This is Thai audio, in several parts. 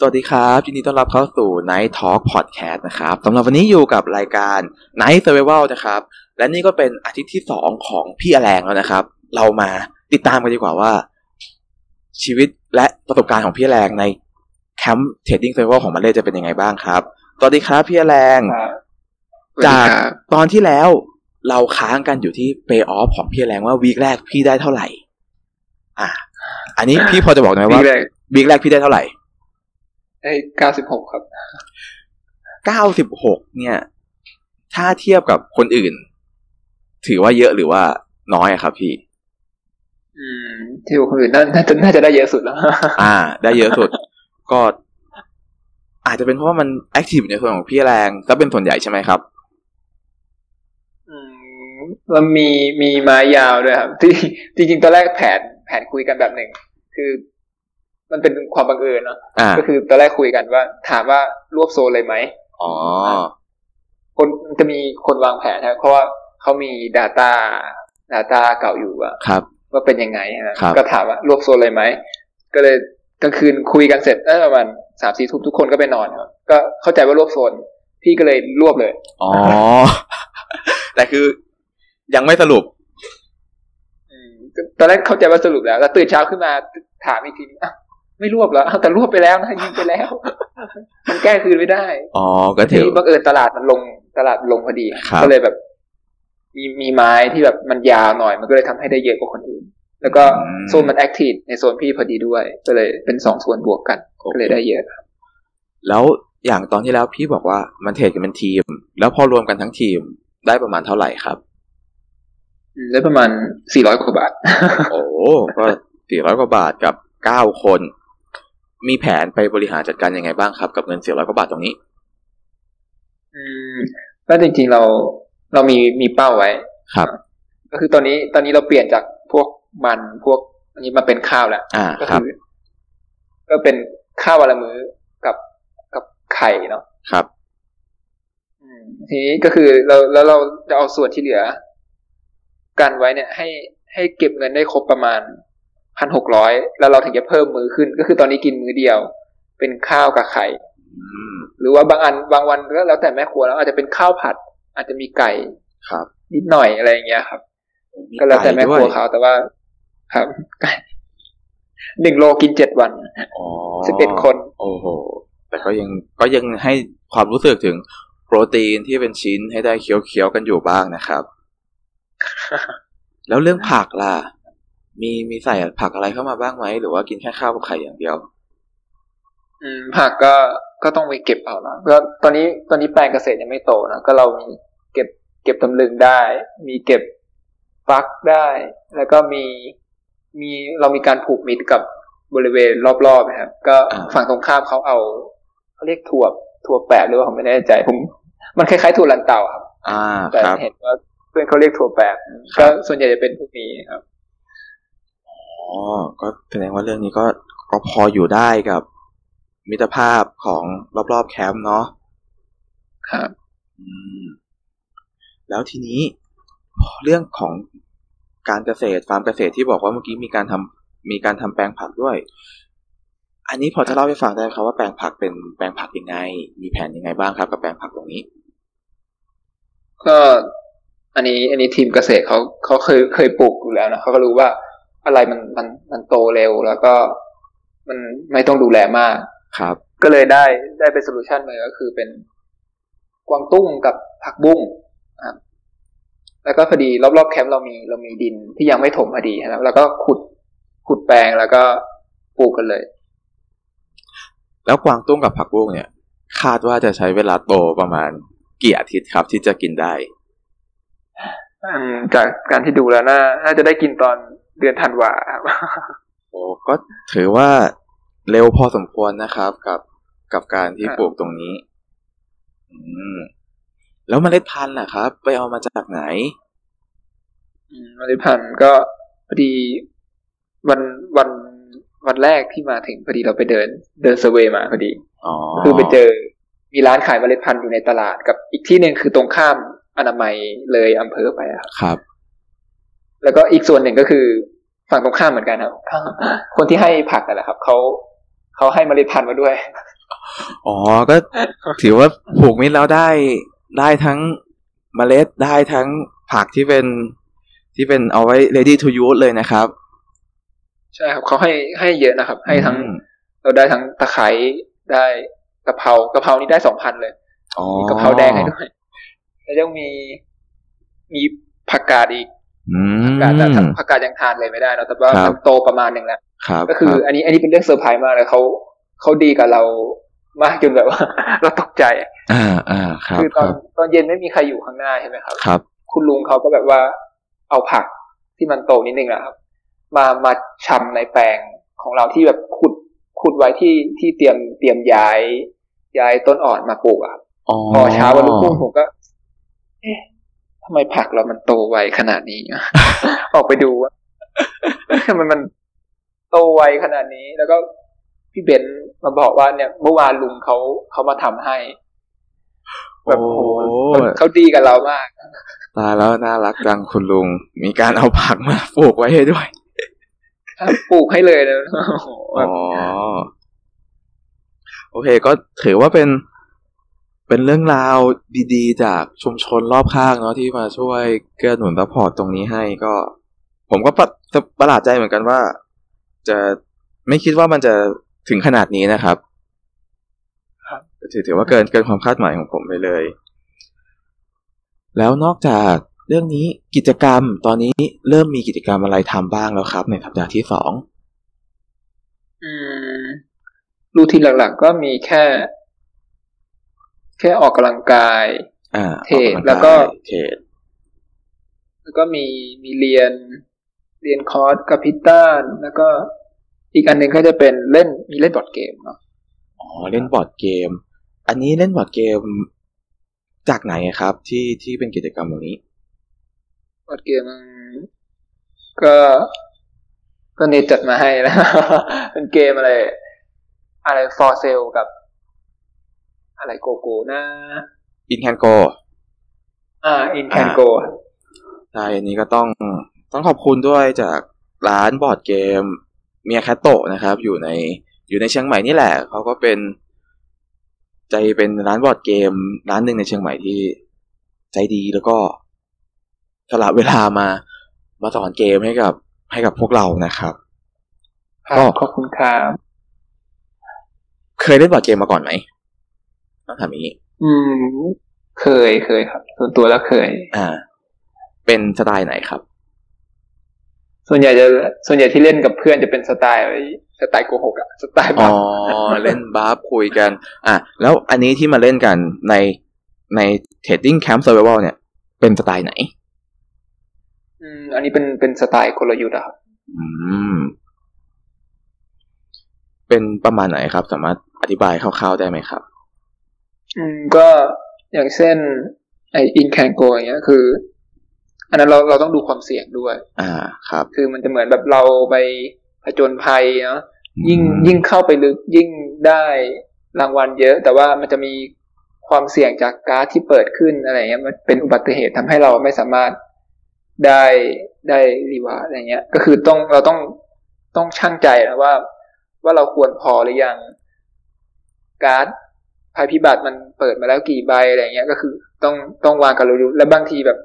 สวัสดีครับยินดีต้อนรับเข้าสู่ Night Talk Podcast นะครับสำหรับวันนี้อยู่กับรายการ Night Survival นะครับ และนี่ก็เป็นอาทิตย์ที่สองของพี่อแรงแล้วนะครับ เรามาติดตามกันดีกว่าว่า ชีวิตและประสบการณ์ของพี่อแรงในแคมป์ Trading Survival ของมาเลจะเป็นยังไงบ้างครับ สวัสดีครับพี่อแรงจากตอนที่แล้วเราค้างกันอยู่ที่ pay off ของพี่อแรงว่า week แรกพี่ได้เท่าไหร่ อะอันนี้พี่พอจะบอกไหมว่าวีคแรกพี่ได้เท่าไหร่ ได้เก้าสิบหกครับเก้าสิบหกเนี่ย ถ้าเทียบกับคนอื่น ถือว่าเยอะหรือว่าน้อยอะครับพี่ อืมที่คนอื่นน่าจะน่าจะได้เยอะสุดแล้ว อ่า ได้เยอะสุด ก็อาจจะเป็นเพราะว่ามันแอคทีฟในส่วนของพี่แรงถ้าเป็นส่วนใหญ่ใช่ไหมครับอืมมันมีมีไม้ยาวด้วยครับ ที่จริงๆตอนแรกแผนแผนคุยกันแบบหนึ่ง คือ มันเป็นความบังเอิญเนาะก็คือตอนแรกคุยกันว่า ถามว่ารวบโซนเลยไหมอ๋อคนจะมีคนวางแผนนะเพราะว่าเขามี Data Data เก่าอยู่อะครับ ว่าเป็นยังไงนะก็ถามว่ารวบโซนเลยไหมก็เลยกลางคืนคุยกันเสร็จเออประมาณสามสี่ทุ่มทุกคนก็ไปนอนครับก็เข้าใจว่ารวบโซนพี่ก็เลยรวบเลย อ๋อ แต่คือยังไม่สรุปตอนแรกเข้าใจว่าสรุปแล้ว แล้วตื่นเช้าขึ้นมาถามอีกทีอะ ไม่รวบแล้วแต่รวบไปแล้วนะยิงไปแล้ว มันแก้คืนไม่ได้ อ๋อ ก็ถือบังเอิญตลาดมันลงตลาดลงพอดี ก็เลยแบบ มีมีไม้ที่แบบมันยาวหน่อย มันก็เลยทำให้ได้เยอะกว่าคนอื่น แล้วก็โซนมันแอคทีฟในโซนพี่พอดีด้วย ก็เลยเป็นสองส่วนบวกกันก็เลยได้เยอะครับแล้วอย่างตอนที่แล้วพี่บอกว่ามันเทรดกันเป็นทีม แล้วพอรวมกันทั้งทีมได้ประมาณเท่าไหร่ครับได้ประมาณสี่ร้อยกว่าบาท โอ้ก็สี่ร้อยกว่าบาทกับเก้าคน มีแผนไปบริหารจัดการยังไงบ้างครับ กับเงินสี่ร้อยกว่าบาทตรงนี้ อืมก็จริงๆเราเรามีมีเป้าไว้ ครับ ก็คือตอนนี้ตอนนี้เราเปลี่ยนจากพวกมันพวกอันนี้มาเป็นข้าวแล้วอ่าก็คือ ก็เป็นข้าววันละมื้อกับกับไข่เนาะครับอืมทีนี้ก็คือเราแล้วเราจะเอาส่วนที่เหลือ กันไว้เนี่ย ให้ให้เก็บเงินได้ครบประมาณ พันหกร้อยแล้วเราถึงจะเพิ่มมือขึ้น ก็คือตอนนี้กินมื้อเดียว เป็นข้าวกับไข่หรือว่าบางอันบางวันก็แล้วแต่แม่ครัวแล้วอาจจะเป็นข้าวผัด อาจจะมีไก่ครับ นิดหน่อยอะไรอย่างเงี้ยครับ ก็แล้วแต่แม่ครัวเขาแต่ว่า ครับหนึ่งโลกินเจ็ดวันสิบเอ็ดคน โอ้โห แต่ก็ยังก็ยังให้ความรู้สึกถึงโปรตีนที่เป็นชิ้นให้ได้เคี้ยวๆกันอยู่บ้างนะครับ แล้วเรื่องผักล่ะ มีมีใส่ผักอะไรเข้ามาบ้างไหม หรือว่ากินแค่ข้าวกับไข่อย่างเดียว อืม ผักก็ก็ต้องไปเก็บเอาละก็ตอนนี้ตอนนี้แปลงเกษตรยังไม่โตนะก็เรามีเก็บ เก็บตำลึงได้ มีเก็บฟักได้ แล้วก็มีมีเรามีการผูกมิตรกับบริเวณรอบๆนะครับ ก็ฝั่งตรงข้ามเขาเอาเขาเรียกถั่วถั่วแปะหรือว่าผมไม่แน่ใจผม มันคล้ายๆถั่วลันเต่าครับอ่าแต่เห็นว่าเพื่อนเขาเรียกถั่วแปบก็ส่วนใหญ่จะเป็นพวกนี้ครับ อ๋อ ก็แสดงว่าเรื่องนี้ก็ก็พออยู่ได้กับมิตรภาพของรอบๆแคมป์เนาะครับอืมแล้วทีนี้เรื่องของการเกษตรฟาร์มเกษตรที่บอกว่าเมื่อกี้มีการทำมีการทำแปลงผักด้วย อันนี้พอจะเล่าให้ฟังได้ครับว่าแปลงผักเป็นแปลงผักยังไง มีแผนยังไงบ้างครับ กับแปลงผักตรงนี้ ก็อันนี้ อันนี้ทีมเกษตรเขาเขาเคยเคยปลูกอยู่แล้วนะเขาก็รู้ว่า อะไรมันมันมันโตเร็วแล้วก็มันไม่ต้องดูแลมากครับ ก็เลยได้ได้เป็น solution มาก็คือเป็นกวางตุ้งกับผักบุ้งครับแล้วก็พอดีรอบๆแคมป์เรามีเรามีดินที่ยังไม่ถมพอดีครับแล้วก็ขุดขุดแปลงแล้วก็ปลูกกันเลย แล้วกวางตุ้งกับผักบุ้งเนี่ย คาดว่าจะใช้เวลาโตประมาณกี่อาทิตย์ครับที่จะกินได้จากการที่ดูแล้วน่าน่าจะได้กินตอน เดือนธันวาครับโอ้ก็ถือว่าเร็วพอสมควรนะครับกับกับการที่ปลูกตรงนี้ อืมแล้วเมล็ดพันธุ์ล่ะครับ ไปเอามาจากไหนเมล็ดพันธุ์ก็พอดีวันวันวันแรกที่มาถึงพอดีเราไปเดิน เดินเซเวย์มาพอดีคือไปเจอมีร้านขายเมล็ดพันธุ์อยู่ในตลาดกับอีกที่หนึ่งคือตรงข้ามอนามัยเลยอำเภอไปครับ แล้วก็อีกส่วนหนึ่งก็คือฝั่งตรงข้ามเหมือนกันครับ คนที่ให้ผักนั่นแหละครับเขาเขาให้เมล็ดพันธุ์มาด้วย อ๋อ ก็ถือว่าผูกมิตรแล้วได้ได้ทั้งเมล็ดได้ทั้งผักที่เป็นที่เป็นเอาไว้ ready to use เลยนะครับ ใช่ครับเขาให้ให้เยอะนะครับ ให้ทั้งอืมเราได้ทั้งตะไคร้ได้กะเพรากะเพรานี่ได้สองพันเลยอ๋อมีกะเพราแดงให้ด้วย แล้วยังมีมีผักกาดอีกอืม ผักกาดแต่ผักกาดยังทานเลยไม่ได้เนอะแต่ว่าครับมันโตประมาณหนึ่งแล้วครับก็คือรับอันนี้อันนี้เป็นเรื่องเซอร์ไพรส์มากเลยเขาเขาดีกับเรามากจนแบบว่า เราตกใจ อ่าอ่าครับคือคตอนรับตอนเย็นไม่มีใครอยู่ข้างหน้าใช่ไหมครับครับ คุณลุงเขาก็แบบว่าเอาผักที่มันโตนิดนึงนะครับ มามาชำในแปลงของเราที่แบบขุดขุดไว้ที่ที่เตรียมเตรียมย้าย ย้ายต้นอ่อนมาปลูกอะครับอ๋อพอเช้าวันรุ่งขึ้นผมก็ เอ๊ะ ทำไมผักเรามันโตไวขนาดนี้ ออกไปดูว่าทำไมมันโตไวขนาดนี้ แล้วก็พี่เบนซ์มาบอกว่าเนี่ยเมื่อวานลุงเขาเขามาทำให้แบบโอ้โหเขาเขาดีกับเรามาก ตายแล้วน่ารักจังคุณลุง มีการเอาผักมาปลูกไว้ให้ด้วยปลูกให้เลยนะโอ้โหแบอ๋บอโอเค ก็ถือว่าเป็น เป็นเรื่องราวดีๆ จากชุมชนรอบข้างเนาะที่มาช่วยเกื้อหนุน support ตรงนี้ให้ก็ ผมก็ประหลาดใจเหมือนกันว่า จะไม่คิดว่ามันจะถึงขนาดนี้นะครับถือถือว่าเกินเกินความคาดหมายของผมไปเลย แล้วนอกจากเรื่องนี้กิจกรรมตอนนี้เริ่มมีกิจกรรมอะไรทำบ้างแล้วครับ ในสัปดาห์ที่สองอืม routine หลักๆ ก็มีแค่ แค่ออกกำลังกายอ่า trade ออำงายแล้วก็ trade แล้วก็มีมีเรียนเรียนคอร์สกับพิต้านแล้วก็อีกอันหนึ่งก็จะเป็นเล่นมีเล่น board game เนาะอ๋อเล่น board game อันนี้เล่น board game จากไหนครับ ที่ที่เป็นกิจกรรมตรงนี้ board game มันก็ก็เนตจัดมาให้แล้วเป็นเกมอะไร อะไร For Sale กับ อะไรโกโก้นะ Incan Gold อ่า Incan Goldใช่อันนี้ก็ต้องต้องขอบคุณด้วยจากร้าน board game เมียแคตโตนะครับ อยู่ในอยู่ในเชียงใหม่นี่แหละเขาก็เป็น ใจเป็นร้านบอร์ดเกม ร้านหนึ่งในเชียงใหม่ที่ใจดีแล้วก็สละเวลามามาสอนเกมให้กับ ให้กับพวกเรานะครับครับก็ขอบคุณครับเคยเล่นบอร์ดเกมมาก่อนไหม ต้องถามอย่างนี้ อืม เคยเคยครับ ส่วนตัวแล้วเคย อ่า เป็นสไตล์ไหนครับ ส่วนใหญ่จะ ส่วนใหญ่ที่เล่นกับเพื่อนจะเป็นสไตล์สไตล์โกหกอะสไตล์อ๋บ้าอเล่นบาฟคุยกัน อะแล้วอันนี้ที่มาเล่นกันในใน Trading Camp Survival เนี่ย เป็นสไตล์ไหน อืม อันนี้เป็นเป็นสไตล์กลยุทธ์อะครับอืม เป็นประมาณไหนครับ สามารถอธิบายคร่าวๆได้ไหมครับ อืมก็อย่างเช่น ไอ Incan Gold อย่างเงี้ย คือ อันนั้นเราเราต้องดูความเสี่ยงด้วย อ่าครับ คือมันจะเหมือนแบบเราไปผจญภัยเนาะยิ่งอืมยิ่งเข้าไปลึกยิ่งได้รางวัลเยอะ แต่ว่ามันจะมีความเสี่ยงจากการ์ดที่เปิดขึ้นอะไรเงี้ยมันเป็นอุบัติเหตุทำให้เราไม่สามารถได้ได้ reward อะไรเงี้ย ก็คือต้องเราต้องต้องชั่งใจนะว่า ว่าเราควรพอหรือยังการ์ด ภัยพิบัติมันเปิดมาแล้วกี่ใบอะไรเงี้ย ก็คือต้องต้องวางกลยุทธ์และบางทีแบบ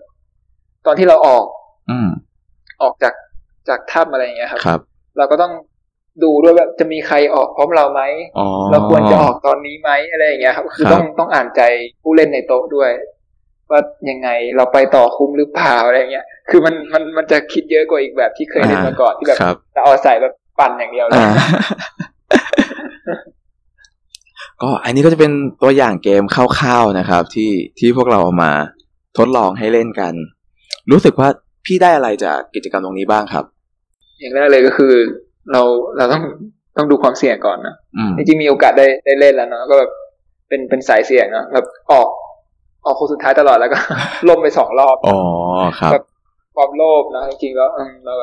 ตอนที่เราออก อืมออกจากจากถ้ำอะไรเงี้ยครับครับ เราก็ต้องดูด้วยว่าจะมีใครออกพร้อมเราไหมอ๋อเราควรจะออกตอนนี้ไหมอะไรอย่างเงี้ยครับ คือครับต้องต้องอ่านใจผู้เล่นในโต๊ะด้วย ว่ายังไงเราไปต่อคุ้มหรือเปล่าอะไรเงี้ย คือมันมันมันจะคิดเยอะกว่าอีกแบบที่เคยเล่นมาก่อนที่แบบครับเราเอาใส่แบบปั่นอย่างเดียวเลยอ่า ก็อันนี้ก็จะเป็นตัวอย่างเกมคร่าวๆนะครับ ที่ที่พวกเราเอามาทดลองให้เล่นกัน รู้สึกว่าพี่ได้อะไรจากกิจกรรมตรงนี้บ้างครับ อย่างแรกเลยก็คือ เราเราต้องต้องดูความเสี่ยงก่อนนะอืมจริงๆมีโอกาสได้ได้เล่นแล้วเนาะก็แบบเป็นเป็นสายเสี่ยงเนาะแบบออกออกคนสุดท้ายตลอดแล้วก็ล่มไปสองรอบอ๋อครับแบบความโลภนะจริงๆแล้วอืมเรา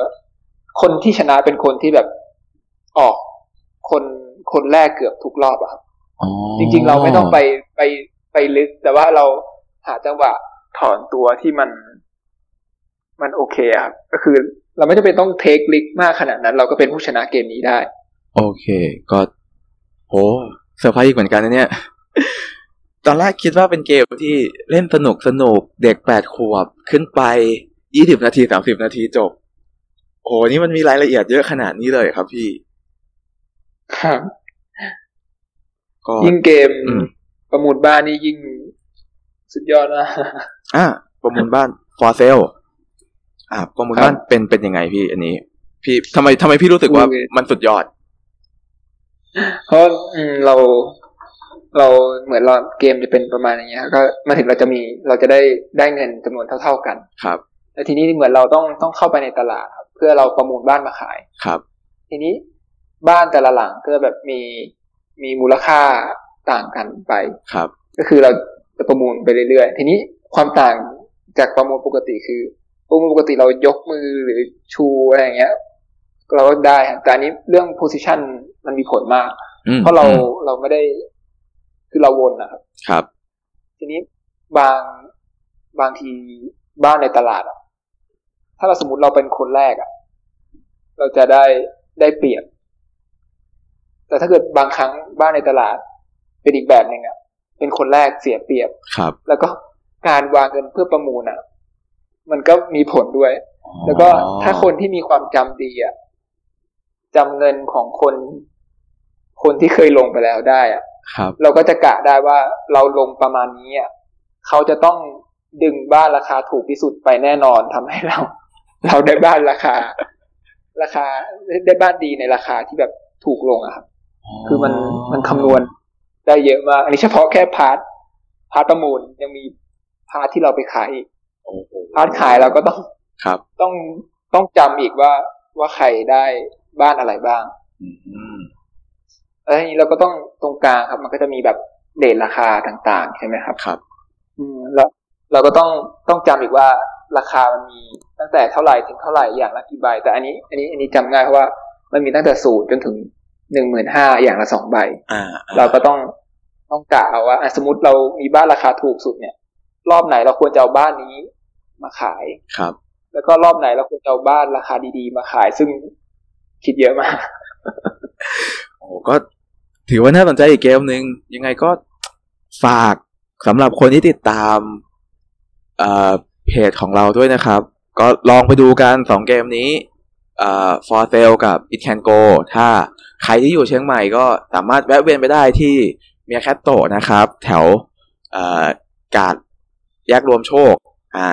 คนที่ชนะเป็นคนที่แบบออกคนคนแรกเกือบทุกรอบอะครับอ๋อ จริง ๆ เราไม่ต้องไปไปไปลึก แต่ว่าเราหาจังหวะถอนตัวที่มัน มันโอเคอะครับก็คือเราไม่จำเป็นต้องเทคลิกมากขนาดนั้น เราก็เป็นผู้ชนะเกมนี้ได้ โอเค ก็โหเซอร์ไพรส์อีกเหมือนกันนะเนี่ย ตอนแรกคิดว่าเป็นเกมที่เล่นสนุกสนุกเด็กแปดขวบขึ้นไปยี่สิบนาทีสามสิบนาทีจบโอ้โหนี่มันมีรายละเอียดเยอะขนาดนี้เลยครับพี่ ครับ ก็ยิ่งเกมอืมประมูลบ้านนี่ยิ่งสุดยอดนะอะประมูลบ้าน for sale อะประมูลบ้านเป็นเป็นยังไงพี่ อันนี้ พี่ทำไมทำไมพี่รู้สึกว่าโอเคมันสุดยอด เพราะอืมเราเราเหมือนเราเกมจะเป็นประมาณอย่างเงี้ย ก็มาถึงเราจะมีเราจะได้ได้เงินจำนวนเท่า ๆกันครับแต่ทีนี้เหมือนเราต้องต้องเข้าไปในตลาดครับเพื่อเราประมูลบ้านมาขายครับ ทีนี้บ้านแต่ละหลังก็แบบมี มีมูลค่าต่างกันไปครับ ก็คือเราจะประมูลไปเรื่อยๆ ทีนี้ความต่างจากประมูลปกติคือ ประมูลปกติเรายกมือหรือชูอะไรอย่างเงี้ย เราก็ได้ฮะแต่อันนี้เรื่อง position มันมีผลมากอืมเพราะเราอืมเราไม่ได้คือเราวนนะครับ ครับ ทีนี้บางบางทีบ้านในตลาดอะถ้าเราสมมติเราเป็นคนแรกอะเราจะได้ได้เปรียบ แต่ถ้าเกิดบางครั้งบ้านในตลาดเป็นอีกแบบหนึ่งอะเป็นคนแรกเสียเปรียบครับ แล้วก็การวางเงินเพื่อประมูลอะมันก็มีผลด้วย แล้วก็ถ้าคนที่มีความจำดีอะจำเงินของคน คนที่เคยลงไปแล้วได้อะครับ เราก็จะกะได้ว่าเราลงประมาณนี้อะเขาจะต้องดึงบ้านราคาถูกที่สุดไปแน่นอนทำให้เรา เราได้บ้านราคา ราคาได้บ้านดีในราคาที่แบบถูกลงอะครับ คือมันมันคำนวณได้เยอะมากอันนี้เฉพาะแค่ part part ประมูลยังมี part ที่เราไปขายอีกโอ้โห part ขายเราก็ต้องครับ ต้องต้องจำอีกว่าว่าใครได้บ้านอะไรบ้างอืมแล้วทีนี้เราก็ต้องตรงกลางครับ มันก็จะมีแบบเรทราคาต่าง ๆ ใช่ไหมครับครับ อืมแล้วเราก็ต้องต้องจำอีกว่าราคามันมีตั้งแต่เท่าไหร่ถึงเท่าไหร่อย่างละกี่ใบแต่อันนี้ อันนี้อันนี้จำง่ายเพราะว่ามันมีตั้งแต่ศูนย์จนถึง หนึ่งหมื่นห้าอย่างละสองใบอ่าเราก็ต้องต้องกะเอาว่าอะสมมติเรามีบ้านราคาถูกสุดเนี่ย รอบไหนเราควรจะเอาบ้านนี้มาขายครับ แล้วก็รอบไหนเราควรจะเอาบ้านราคาดีๆ มาขายซึ่งคิดเยอะมากโอ้ก็ถือว่าน่าสนใจอีกเกมหนึ่งยังไงก็ฝากสำหรับคนที่ติดตามเอ่อเพจของเราด้วยนะครับ ก็ลองไปดูกันสองเกมนี้ เอ่อ for sale กับ it can go ถ้าใครที่อยู่เชียงใหม่ก็สามารถแวะเวียนไปได้ที่เมียแคตโตนะครับ แถวเอ่อกาดแยกรวมโชคอ่า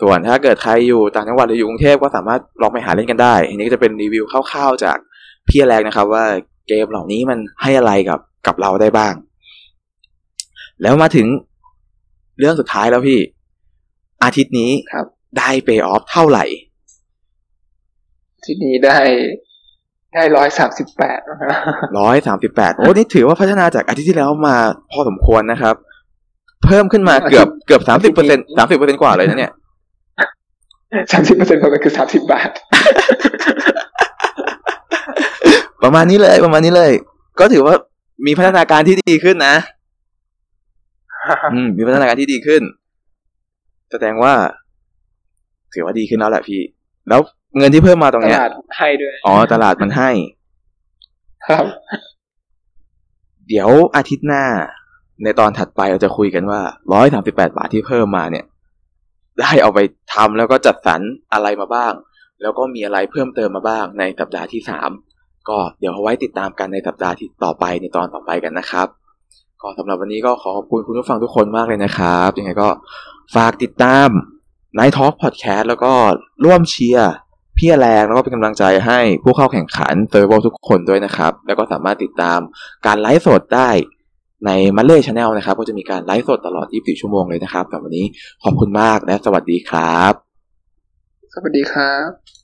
ส่วนถ้าเกิดใครอยู่ต่างจังหวัดหรืออยู่กรุงเทพก็สามารถลองไปหาเล่นกันได้ อันนี้ก็จะเป็นรีวิวคร่าวๆจากพี่แรงนะครับ ว่าเกมเหล่านี้มันให้อะไรกับกับเราได้บ้าง แล้วมาถึงเรื่องสุดท้ายแล้วพี่ อาทิตย์นี้ครับ ได้เ a y ออฟเท่าไหร่ ที่นี้ได้ได้ร้อยสามสิบแปดร้อยสามสิบแปดโอ้นี่ถือว่าพัฒนาจากอาทิตย์ที่แล้วมาพอสมควรนะครับ เพิ่มขึ้นมาเกือบเกือบสามสิบเปอร์เซ็นสามสิบเปอร์เซ็นกว่าเลยนะเนี่ยสามสิบเปอร์เซ็นต์ของมันคือสามสิบบาท ประมาณนี้เลยประมาณนี้เลย ก็ถือว่ามีพัฒนาการที่ดีขึ้นนะ อืม มีพัฒนาการที่ดีขึ้น แสดงว่า ถือว่าดีขึ้นแล้วแหละพี่ แล้ว เงินที่เพิ่มมาตรงตเนี้ยลาดให้ด้วย อ๋อ ตลาดมันให้ ครับ เดี๋ยวอาทิตย์หน้า ในตอนถัดไปเราจะคุยกันว่าร้อยสามสิบแปดบาทที่เพิ่มมาเนี่ย ได้เอาไปทำแล้วก็จัดสรรอะไรมาบ้าง แล้วก็มีอะไรเพิ่มเติมมาบ้างในสัปดาห์ที่สามก็เดี๋ยวเอาไว้ติดตามกันในสัปดาห์ที่ต่อไปในตอนต่อไปกันนะครับก็สำหรับวันนี้ก็ขอขอบคุณคุณผู้ฟังทุกคนมากเลยนะครับยังไงก็ฝากติดตาม Night Talk Podcast แล้วก็ร่วมเชียร์ พี่แรงแล้วก็เป็นกำลังใจให้ผู้เข้าแข่งขัน Survival ทุกคนด้วยนะครับ แล้วก็สามารถติดตามการไลฟ์สดได้ในมัลเล่ channel นะครับ ก็จะมีการไลฟ์สดตลอด 24 ชั่วโมงเลยนะครับสำหรับวันนี้ขอบคุณมากและสวัสดีครับ สวัสดีครับ